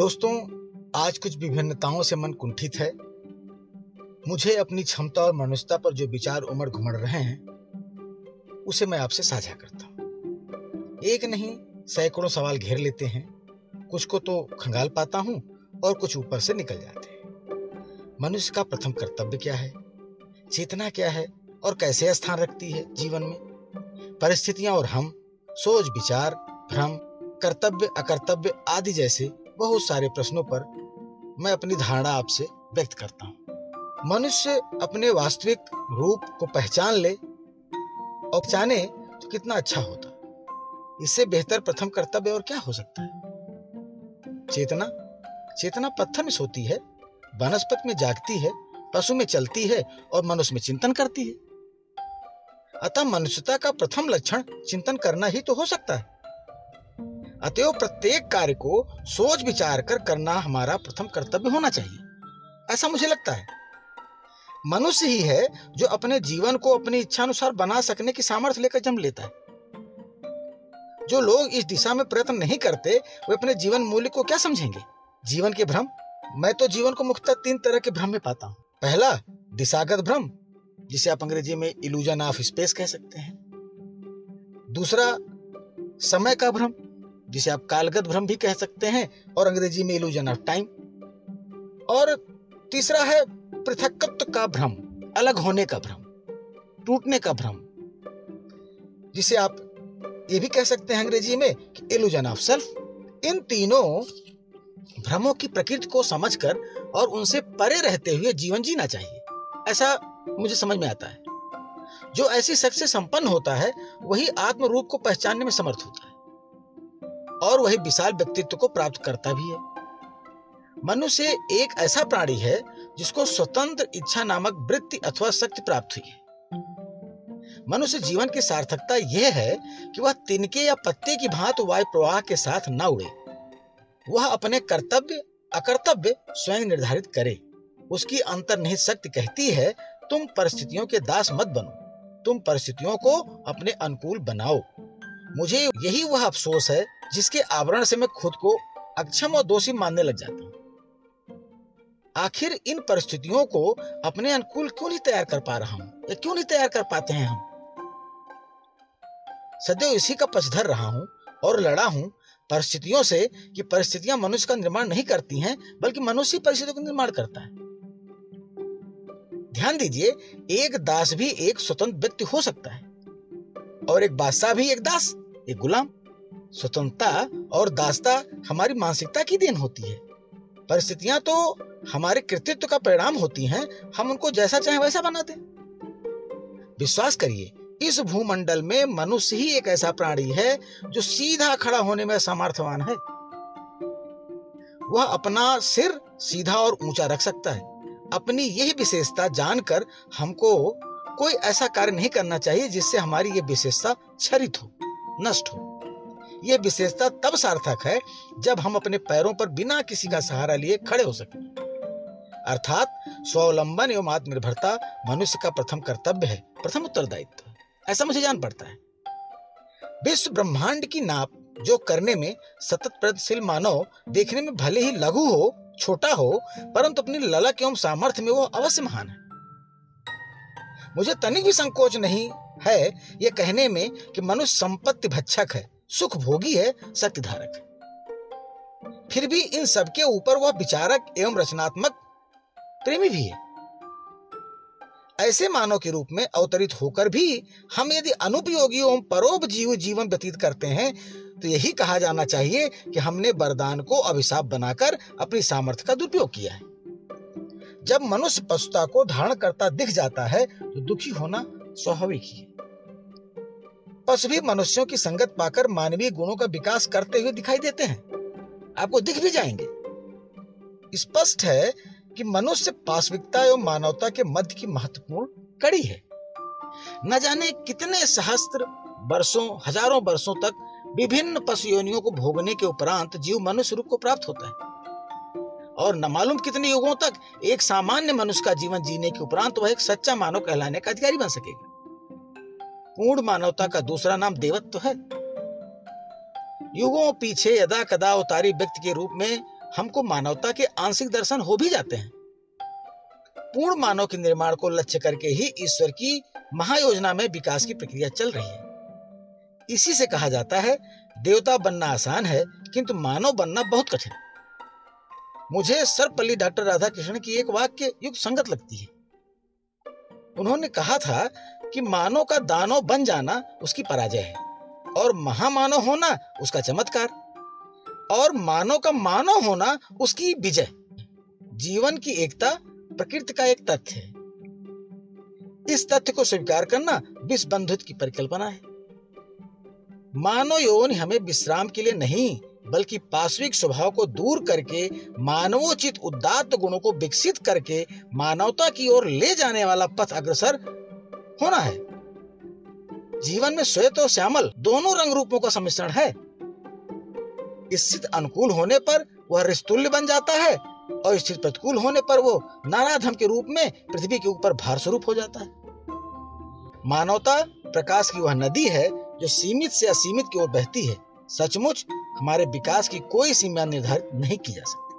दोस्तों, आज कुछ विभिन्नताओं से मन कुंठित है। मुझे अपनी क्षमता और मनुष्यता पर जो विचार उमड़ घुमड़ रहे हैं, उसे मैं आपसे साझा करता हूँ। एक नहीं, सैकड़ों सवाल घेर लेते हैं। कुछ को तो खंगाल पाता हूँ और कुछ ऊपर से निकल जाते हैं। मनुष्य का प्रथम कर्तव्य क्या है? चेतना क्या है और कैसे स्थान रखती है जीवन में? परिस्थितियाँ और हम, सोच, विचार, भ्रम, कर्तव्य, अकर्तव्य आदि जैसे बहुत सारे प्रश्नों पर मैं अपनी धारणा आपसे व्यक्त करता हूँ। मनुष्य अपने वास्तविक रूप को पहचान ले और जाने तो कितना अच्छा होता। इससे बेहतर प्रथम कर्तव्य और क्या हो सकता है? चेतना चेतना पत्थर में सोती है, वनस्पति में जागती है, पशु में चलती है और मनुष्य में चिंतन करती है। अतः मनुष्यता का प्रथम लक्षण चिंतन करना ही तो हो सकता है। अतएव प्रत्येक कार्य को सोच विचार कर करना हमारा प्रथम कर्तव्य होना चाहिए। ऐसा मुझे लगता है। मनुष्य ही है जो अपने जीवन को अपनी इच्छा अनुसार बना सकने की सामर्थ्य लेकर जन्म लेता है। जो लोग इस दिशा में प्रयत्न नहीं करते, वे अपने जीवन मूल्य को क्या समझेंगे? जीवन के भ्रम? मैं तो जीवन को मुख्यतः तीन तरह के भ्रम में पाता हूँ। पहला, दिशागत भ्रम, जिसे आप अंग्रेज़ी में इल्यूजन ऑफ़ स्पेस कह सकते हैं। दूसरा, समय का भ्रम। जिसे आप कालगत भ्रम भी कह सकते हैं और अंग्रेज़ी में इल्यूजन ऑफ़ टाइम और तीसरा है पृथकत्व का भ्रम, अलग होने का भ्रम, टूटने का भ्रम, जिसे आप ये भी कह सकते हैं अंग्रेज़ी में कि इल्यूजन ऑफ़ सेल्फ इन तीनों भ्रमों की प्रकृति को समझकर और उनसे परे रहते हुए जीवन जीना चाहिए। ऐसा मुझे समझ में आता है। जो ऐसी शख्स संपन्न होता है, वही आत्म रूप को पहचानने में समर्थ होता है। और वही विशाल व्यक्तित्व को प्राप्त करता भी है। मनुष्य एक ऐसा प्राणी है, जिसको स्वतंत्र इच्छा नामक वृत्ति अथवा शक्ति प्राप्त हुई है। मनुष्य जीवन की सार्थकता यह है कि वह तिनके या पत्ते की भांति वायु प्रवाह के साथ न उड़े। वह अपने कर्तव्य, अकर्तव्य स्वयं निर्धारित करे। उसकी अंतर्निहित शक्ति कहती है, तुम परिस्थितियों के दास मत बनो। तुम परिस्थितियों को अपने अनुकूल बनाओ। मुझे यही वह अफसोस है जिसके आवरण से मैं खुद को अक्षम और दोषी मानने लग जाता हूँ। आखिर इन परिस्थितियों को अपने अनुकूल क्यों नहीं तैयार कर पा रहा हूँ? या क्यों नहीं तैयार कर पाते हैं हम? सदैव इसी का पछधर रहा हूँ और लड़ा हूँ परिस्थितियों से कि परिस्थितियाँ मनुष्य का निर्माण नहीं करती हैं, बल्कि मनुष्य परिस्थितियों का निर्माण करता है। ध्यान दीजिए, एक दास भी एक स्वतंत्र व्यक्ति हो सकता है और एक बादशाह भी एक दास। एक गुलाम, स्वतंत्रता और दासता हमारी मानसिकता की देन होती है। परिस्थितियाँ तो हमारे कृतित्व का परिणाम होती हैं, हम उनको जैसा चाहे वैसा बना दें विश्वास करिए, इस भूमंडल में मनुष्य ही एक ऐसा प्राणी है जो सीधा खड़ा होने में सामर्थ्यवान है। वह अपना सिर सीधा और ऊँचा रख सकता है। अपनी यही विशेषता जानकर हमको कोई ऐसा कार्य नहीं करना चाहिए जिससे हमारी ये विशेषता छरित हो। नष्ट हो। यह विशेषता तब सार्थक है जब हम अपने पैरों पर बिना किसी का सहारा लिए खड़े हो सकें। अर्थात स्वावलंबन एवं आत्मनिर्भरता मनुष्य का प्रथम कर्तव्य है, प्रथम उत्तरदायित्व। ऐसा मुझे जान पड़ता है। विश्व ब्रह्मांड की नाप जो करने में सतत प्रगतिशील मानव देखने में भले ही लघु हो, छोटा हो, परंतु अपनी ललक एवं सामर्थ्य में वो अवश्य महान है। मुझे तनिक भी संकोच नहीं है ये कहने में कि मनुष्य संपत्ति भक्षक है सुख भोगी है शक्ति धारक है। फिर भी इन सबके ऊपर वह विचारक एवं रचनात्मक प्रेमी भी है। ऐसे मानव के रूप में अवतरित होकर भी हम यदि अनुपयोगी एवं परोपजीव जीवन व्यतीत करते हैं तो यही कहा जाना चाहिए कि हमने वरदान को अभिशाप बनाकर अपनी सामर्थ्य का दुरुपयोग किया है। जब मनुष्य पशुता को धारण करता दिख जाता है तो दुखी होना स्वाभाविक ही है। पशु भी मनुष्यों की संगत पाकर मानवीय गुणों का विकास करते हुए दिखाई देते हैं। आपको दिख भी जाएँगे। स्पष्ट है कि मनुष्य पाश्विकता एवं मानवता के मध्य की महत्वपूर्ण कड़ी है। न जाने कितने सहस्त्र वर्षों, हज़ारों वर्षों तक विभिन्न पशु योनियों को भोगने के उपरांत जीव मनुष्य रूप को प्राप्त होता है। और न मालूम कितने युगों तक एक सामान्य मनुष्य का जीवन जीने के उपरांत वह एक सच्चा मानव कहलाने का अधिकारी बन सकेगा। पूर्ण मानवता का दूसरा नाम देवत्व है। युगों पीछे यदा कदा उतारी व्यक्ति के रूप में हमको मानवता के आंशिक दर्शन हो भी जाते हैं। पूर्ण मानव के निर्माण को लक्ष्य करके ही ईश्वर की महायोजना में विकास की प्रक्रिया चल रही है। इसी से कहा जाता है, देवता बनना आसान है, किंतु मानव बनना बहुत कठिन मुझे सर्वपल्ली डॉक्टर राधा कृष्ण की एक वाक्य युग संगत लगती है। उन्होंने कहा था कि मानव का दानव बन जाना उसकी पराजय है। और महामानव होना उसका चमत्कार। और मानव का मानव होना उसकी विजय। जीवन की एकता प्रकृति का एक तथ्य है। इस तथ्य को स्वीकार करना विश्व बंधुत्व की परिकल्पना है। मानव यौन हमें विश्राम के लिए नहीं, बल्कि पाश्विक स्वभाव को दूर करके, मानवोचित उदात्त गुणों को विकसित करके, मानवता की ओर ले जाने वाला पथ अग्रसर होना है। जीवन में श्वेत और श्यामल दोनों रंग रूपों का सम्मिश्रण है। स्थित अनुकूल होने पर वह रिस्तुल्य बन जाता है और स्थित प्रतिकूल होने पर वो नाराधम के रूप में पृथ्वी के ऊपर भार स्वरूप हो जाता है। मानवता प्रकाश की वह नदी है जो सीमित से असीमित की ओर बहती है। सचमुच हमारे विकास की कोई सीमा निर्धारित नहीं की जा सकती।